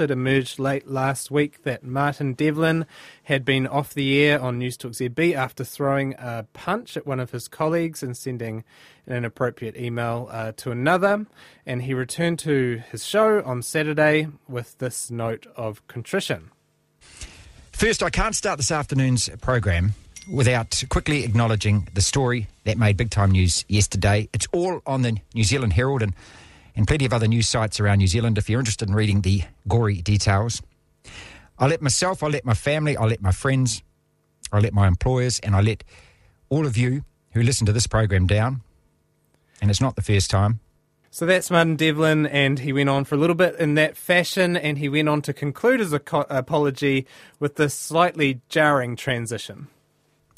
It emerged late last week that Martin Devlin had been off the air on Newstalk ZB after throwing a punch at one of his colleagues and sending an inappropriate email uh, to another. And he returned to his show on Saturday with this note of contrition. First, I can't start this afternoon's program without quickly acknowledging the story that made big time news yesterday. It's all on the New Zealand Herald and and plenty of other news sites around New Zealand if you're interested in reading the gory details. I let myself, I let my family, I let my friends, I let my employers, and I let all of you who listen to this program down. And it's not the first time. So that's Martin Devlin, and he went on for a little bit in that fashion, and he went on to conclude his apology with this slightly jarring transition.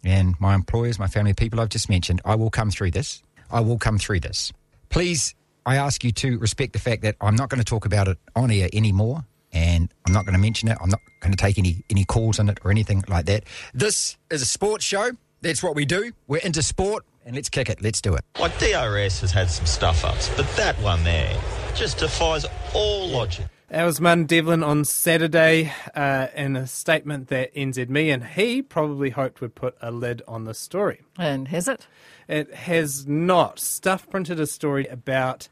And my employers, my family, people I've just mentioned, I will come through this. I will come through this. Please I ask you to respect the fact that I'm not going to talk about it on air anymore, and I'm not going to mention it. I'm not going to take any any calls on it or anything like that. This is a sports show. That's what we do. We're into sport, and let's kick it. Let's do it. Like DRS has had some stuff ups, but that one there just defies all logic. That was Martin Devlin on Saturday uh, in a statement that NZME and he probably hoped would put a lid on the story. And has it? It has not. Stuff printed a story about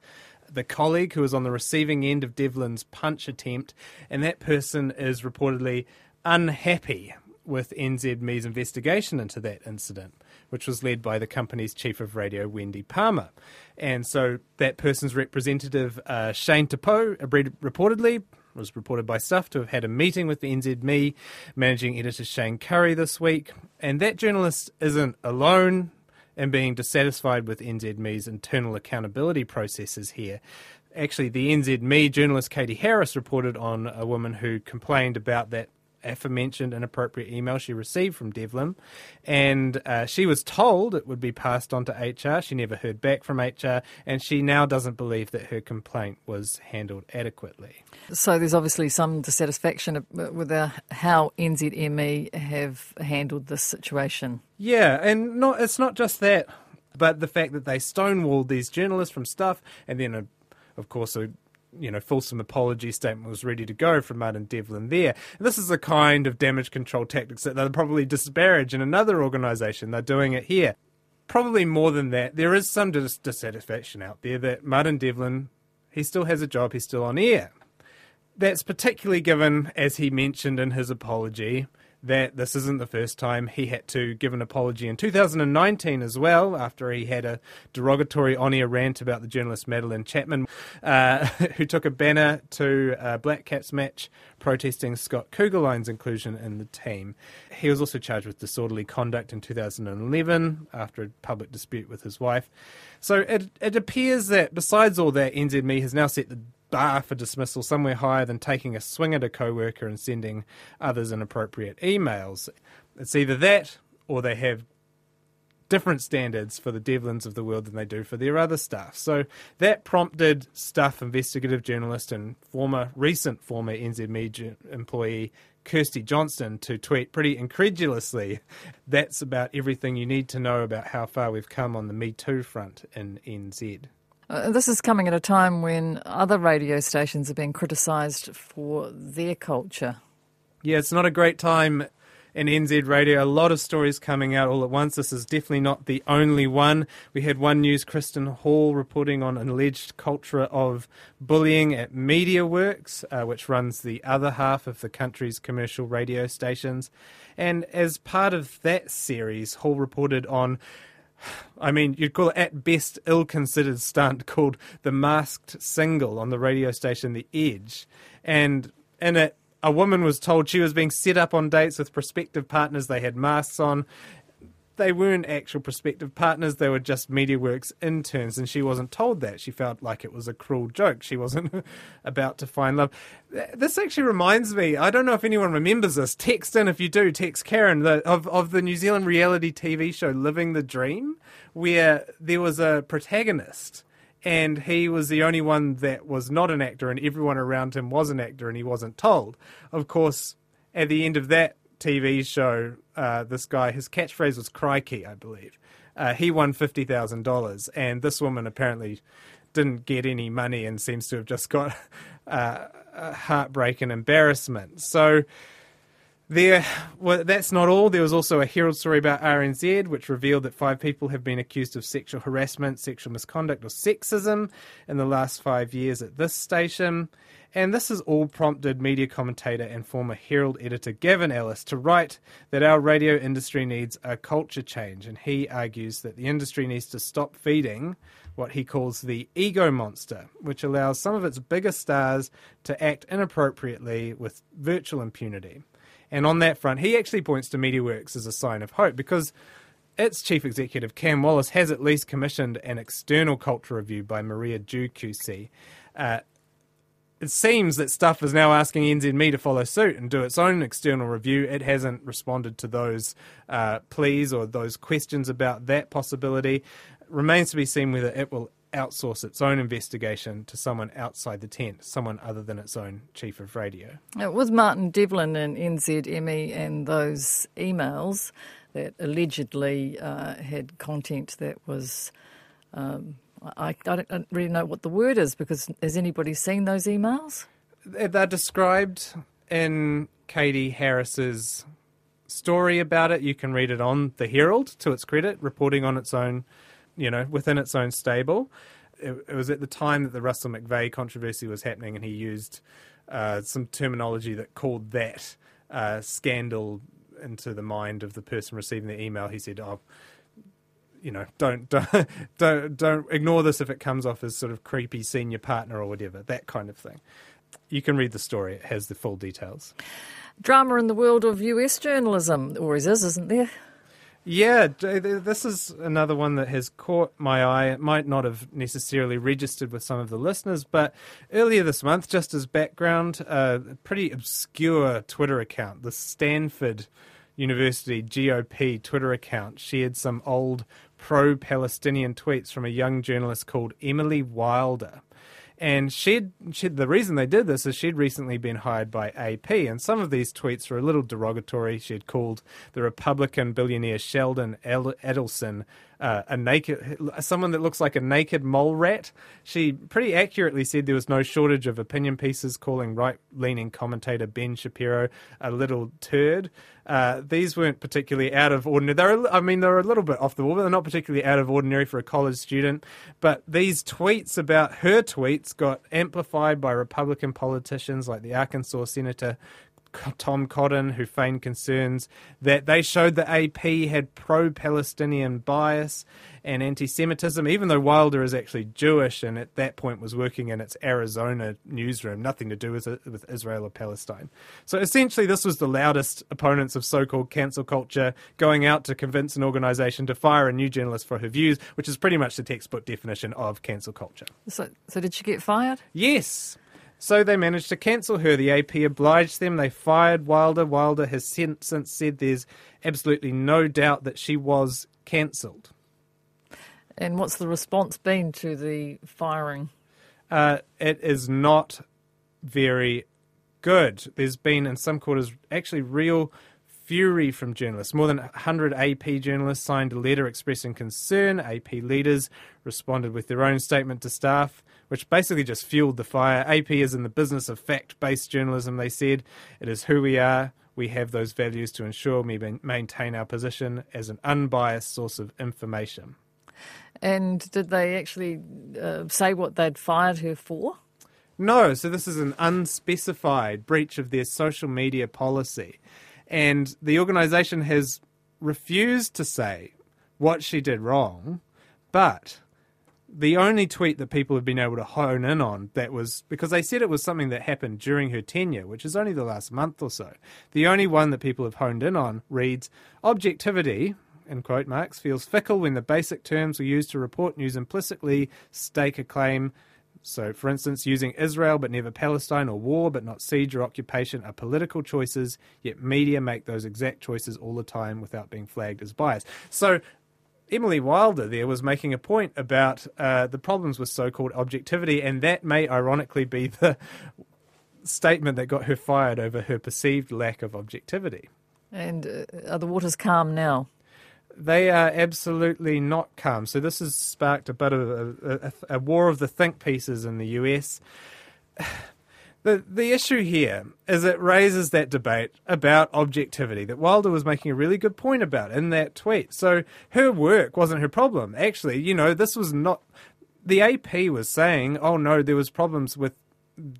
the colleague who was on the receiving end of Devlin's punch attempt, and that person is reportedly unhappy with NZME's investigation into that incident, which was led by the company's chief of radio, Wendy Palmer. And so that person's representative, uh, Shane Tapo, reportedly was reported by Stuff to have had a meeting with the NZME managing editor Shayne Currie this week. And that journalist isn't alone in being dissatisfied with NZME's internal accountability processes here actually the NZME journalist Katie Harris reported on a woman who complained about that aforementioned inappropriate email she received from Devlin, and uh, she was told it would be passed on to HR. She never heard back from HR, and she now doesn't believe that her complaint was handled adequately. So there's obviously some dissatisfaction with uh, how NZME have handled this situation. Yeah, and not it's not just that, but the fact that they stonewalled these journalists from stuff, and then. A, of course, a you know, fulsome apology statement was ready to go from Martin Devlin there. And this is the kind of damage control tactics that they'll probably disparage in another organisation. They're doing it here. Probably more than that, there is some dis- dissatisfaction out there that Martin Devlin, he still has a job, he's still on air. That's particularly given, as he mentioned in his apology, that this isn't the first time he had to give an apology in 2019 as well, after he had a derogatory on air rant about the journalist Madeline Chapman, uh, who took a banner to a Black Caps match protesting Scott Kuggeleijn's inclusion in the team. He was also charged with disorderly conduct in 2011 after a public dispute with his wife. So it, it appears that besides all that, NZME has now set the bar for dismissal somewhere higher than taking a swing at a co-worker and sending others inappropriate emails. It's either that or they have different standards for the Devlins of the world than they do for their other Stuff. So that prompted staff investigative journalist and former recent former NZME employee Kirsty Johnston to tweet pretty incredulously. That's about everything you need to know about how far we've come on the Me Too front in NZ. Uh, this is coming at a time when other radio stations are being criticised for their culture. Yeah, it's not a great time in NZ Radio. A lot of stories coming out all at once. This is definitely not the only one. We had One News Kristin Hall reporting on an alleged culture of bullying at MediaWorks, uh, which runs the other half of the country's commercial radio stations. And as part of that series, Hall reported on I mean, you'd call it at best ill considered stunt called the masked single on the radio station The Edge. And in it, a woman was told she was being set up on dates with prospective partners. They had masks on, they weren't actual prospective partners, they were just MediaWorks interns, and she wasn't told that. She felt like it was a cruel joke. She wasn't about to find love. This actually reminds me, I don't know if anyone remembers this. Text in if you do, text Karyn, the, of, of the New Zealand reality TV show Living the Dream, where there was a protagonist and he was the only one that was not an actor, and everyone around him was an actor, and he wasn't told. Of course, at the end of that TV show, uh, this guy, his catchphrase was crikey, I believe. Uh, he won $50,000, and this woman apparently didn't get any money and seems to have just got uh, heartbreak and embarrassment. So there, well, that's not all. There was also a Herald story about RNZ, which revealed that five people have been accused of sexual harassment, sexual misconduct, or sexism in the last five years at this station. And this has all prompted media commentator and former Herald editor Gavin Ellis to write that our radio industry needs a culture change. And he argues that the industry needs to stop feeding what he calls the ego monster, which allows some of its biggest stars to act inappropriately with virtual impunity. And on that front, he actually points to MediaWorks as a sign of hope because its chief executive, Cam Wallace, has at least commissioned an external culture review by Maria Dew QC. Uh, it seems that Stuff is now asking NZME to follow suit and do its own external review. It hasn't responded to those uh, pleas or those questions about that possibility. Remains to be seen whether it will outsource its own investigation to someone outside the tent, someone other than its own chief of radio. It was Martin Devlin and NZME and those emails that allegedly uh, had content that was. Um, I, I, don't really know what the word is because has anybody seen those emails? They're described in Katie Harris's story about it. You can read it on the Herald to its credit, reporting on its own you know, within its own stable. It, it was at the time that the Russell McVeigh controversy was happening, and he used uh, some terminology that called that uh, scandal into the mind of the person receiving the email. He said, "Oh." You know, don't, don't don't don't ignore this if it comes off as sort of creepy senior partner or whatever, that kind of thing. You can read the story; it has the full details. Drama in the world of US journalism always is, isn't there? Yeah, this is another one that has caught my eye. It might not have necessarily registered with some of the listeners, but earlier this month, just as background, a pretty obscure Twitter account, the Stanford University GOP Twitter account, shared some old pro Palestinian tweets from a young journalist called Emily Wilder. And she'd, she'd, the reason they did this is she'd recently been hired by AP, and some of these tweets were a little derogatory. She'd called the Republican billionaire Sheldon Adelson uh, a naked, someone that looks like a naked mole rat. She pretty accurately said there was no shortage of opinion pieces calling right-leaning commentator Ben Shapiro a little turd. Uh, these weren't particularly out of ordinary. They're, I mean, they're a little bit off the wall, but they're not particularly out of ordinary for a college student. But these tweets about her tweets got amplified by Republican politicians like the Arkansas Senator Tom Cotton, who feigned concerns that they showed the AP had pro Palestinian bias and anti Semitism, even though Wilder is actually Jewish and at that point was working in its Arizona newsroom, nothing to do with, with Israel or Palestine. So essentially, this was the loudest opponents of so called cancel culture going out to convince an organization to fire a new journalist for her views, which is pretty much the textbook definition of cancel culture. So, so did she get fired? Yes. So they managed to cancel her. The AP obliged them. They fired Wilder. Wilder has since said there's absolutely no doubt that she was cancelled. And what's the response been to the firing? Uh, it is not very good. There's been, in some quarters, actually real fury from journalists. More than 100 AP journalists signed a letter expressing concern. AP leaders responded with their own statement to staff which basically just fueled the fire. AP is in the business of fact based journalism, they said. It is who we are. We have those values to ensure we maintain our position as an unbiased source of information. And did they actually uh, say what they'd fired her for? No, so this is an unspecified breach of their social media policy. And the organisation has refused to say what she did wrong, but the only tweet that people have been able to hone in on that was because they said it was something that happened during her tenure, which is only the last month or so. The only one that people have honed in on reads objectivity. In quote marks, feels fickle when the basic terms we use to report news implicitly stake a claim so, for instance, using Israel but never Palestine or war but not siege or occupation are political choices, yet media make those exact choices all the time without being flagged as bias. So, Emily Wilder there was making a point about uh, the problems with so called objectivity, and that may ironically be the statement that got her fired over her perceived lack of objectivity. And uh, are the waters calm now? they are absolutely not calm. So this has sparked a bit of a, a, a war of the think pieces in the US. The, the issue here is it raises that debate about objectivity that Wilder was making a really good point about in that tweet. So her work wasn't her problem. Actually, you know, this was not. The AP was saying, oh no, there was problems with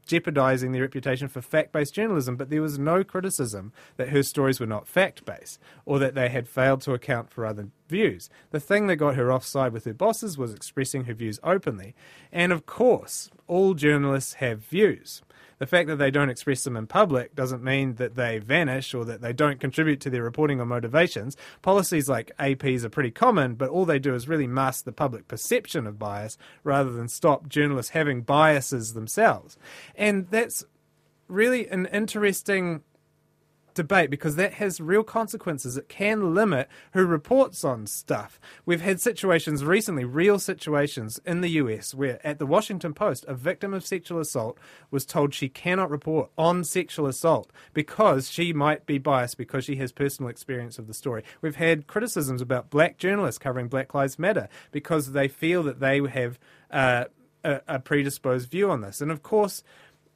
jeopardizing their reputation for fact based journalism, but there was no criticism that her stories were not fact based or that they had failed to account for other views. The thing that got her offside with her bosses was expressing her views openly. And of course, all journalists have views. The fact that they don't express them in public doesn't mean that they vanish or that they don't contribute to their reporting or motivations. Policies like APs are pretty common, but all they do is really mask the public perception of bias rather than stop journalists having biases themselves. And that's really an interesting debate because that has real consequences. It can limit who reports on stuff. We've had situations recently, real situations in the US, where at the Washington Post, a victim of sexual assault was told she cannot report on sexual assault because she might be biased because she has personal experience of the story. We've had criticisms about black journalists covering Black Lives Matter because they feel that they have uh, a, a predisposed view on this. And of course,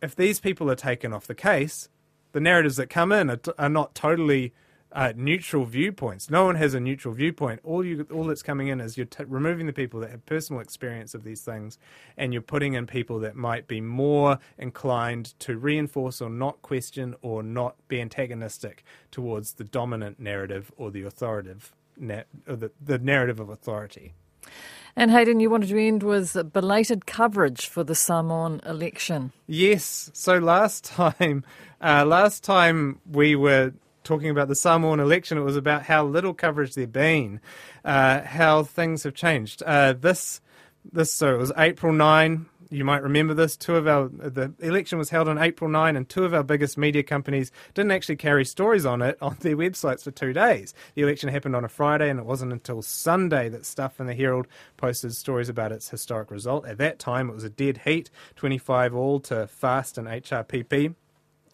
if these people are taken off the case, the narratives that come in are, t- are not totally uh, neutral viewpoints. No one has a neutral viewpoint. All you, all that's coming in is you're t- removing the people that have personal experience of these things, and you're putting in people that might be more inclined to reinforce or not question or not be antagonistic towards the dominant narrative or the authoritative, na- or the, the narrative of authority. And Hayden, you wanted to end with belated coverage for the Samoan election. Yes. So last time, uh, last time we were talking about the Samoan election, it was about how little coverage there'd been, uh, how things have changed. Uh, this, this, so it was April nine you might remember this. Two of our the election was held on April 9, and two of our biggest media companies didn't actually carry stories on it on their websites for two days. The election happened on a Friday, and it wasn't until Sunday that Stuff and the Herald posted stories about its historic result. At that time, it was a dead heat, 25 all to Fast and HRPP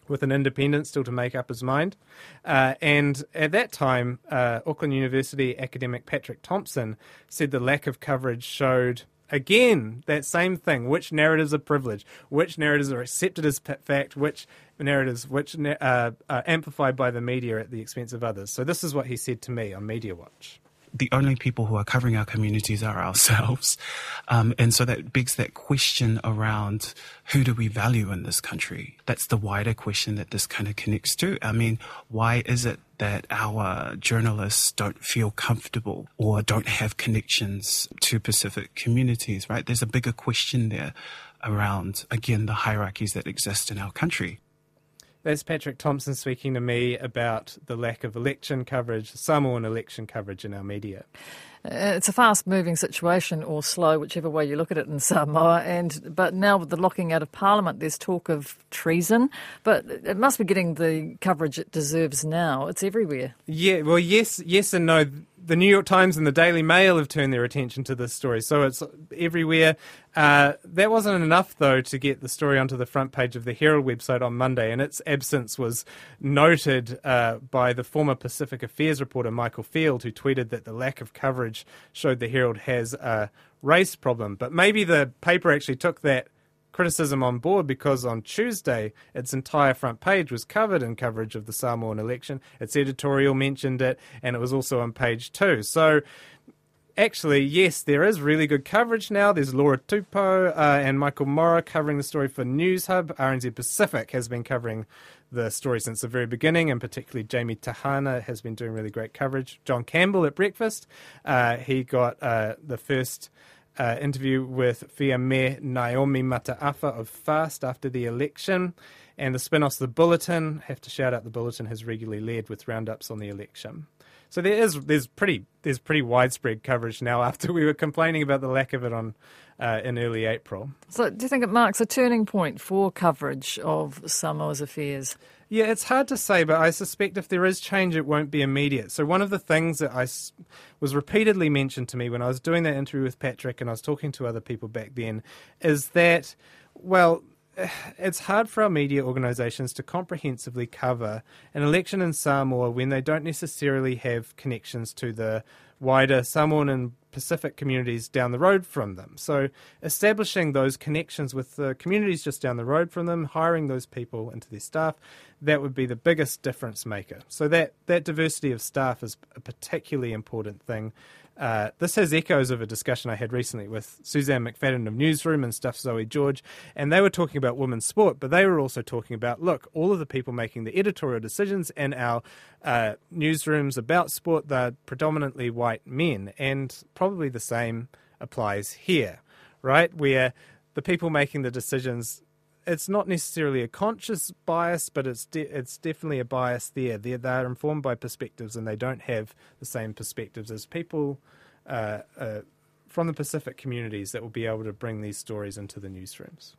with an independent still to make up his mind. Uh, and at that time, uh, Auckland University academic Patrick Thomsen said the lack of coverage showed again that same thing. Which narratives are privileged? Which narratives are accepted as fact? Which narratives which uh, are amplified by the media at the expense of others? So this is what he said to me on Mediawatch the only people who are covering our communities are ourselves. Um, and so that begs that question around who do we value in this country? That's the wider question that this kind of connects to. I mean, why is it that our journalists don't feel comfortable or don't have connections to Pacific communities, right? There's a bigger question there around, again, the hierarchies that exist in our country. That's Patrick Thomsen speaking to me about the lack of election coverage, Samoan election coverage in our media. Uh, it's a fast-moving situation, or slow, whichever way you look at it in Samoa. And but now with the locking out of Parliament, there's talk of treason. But it must be getting the coverage it deserves now. It's everywhere. Yeah, well, yes, yes, and no the New York Times and the Daily Mail have turned their attention to this story, so it's everywhere. Uh, that wasn't enough, though, to get the story onto the front page of the Herald website on Monday, and its absence was noted uh, by the former Pacific Affairs reporter Michael Field, who tweeted that the lack of coverage showed the Herald has a race problem. But maybe the paper actually took that criticism on board because on Tuesday its entire front page was covered in coverage of the Samoan election. Its editorial mentioned it, and it was also on page two. So actually, yes, there is really good coverage now. There's Laura Tupou uh, and Michael Morrah covering the story for Newshub. RNZ Pacific has been covering the story since the very beginning, and particularly Jamie Tahana has been doing really great coverage. John Campbell at breakfast, uh, he got uh, the first uh, interview with Fia Me Naomi Mataafa of FAST after the election. And the Spinoff's, The Bulletin, have to shout out The Bulletin has regularly led with roundups on the election. So there is there's pretty there's pretty widespread coverage now after we were complaining about the lack of it on uh, in early April. So do you think it marks a turning point for coverage of Samoa's affairs? Yeah, it's hard to say, but I suspect if there is change, it won't be immediate. So, one of the things that I s- was repeatedly mentioned to me when I was doing that interview with Patrick and I was talking to other people back then is that, well, it's hard for our media organisations to comprehensively cover an election in Samoa when they don't necessarily have connections to the wider Samoan and Pacific communities down the road from them. So establishing those connections with the communities just down the road from them, hiring those people into their staff, that would be the biggest difference maker. So that, that diversity of staff is a particularly important thing. Uh, this has echoes of a discussion I had recently with Suzanne McFadden of Newsroom and stuff Zoe George, and they were talking about women's sport, but they were also talking about look, all of the people making the editorial decisions in our uh, newsrooms about sport, they're predominantly white men, and probably the same applies here, right? Where the people making the decisions it's not necessarily a conscious bias, but it's de- it's definitely a bias there. They're, they're informed by perspectives, and they don't have the same perspectives as people uh, uh, from the Pacific communities that will be able to bring these stories into the newsrooms.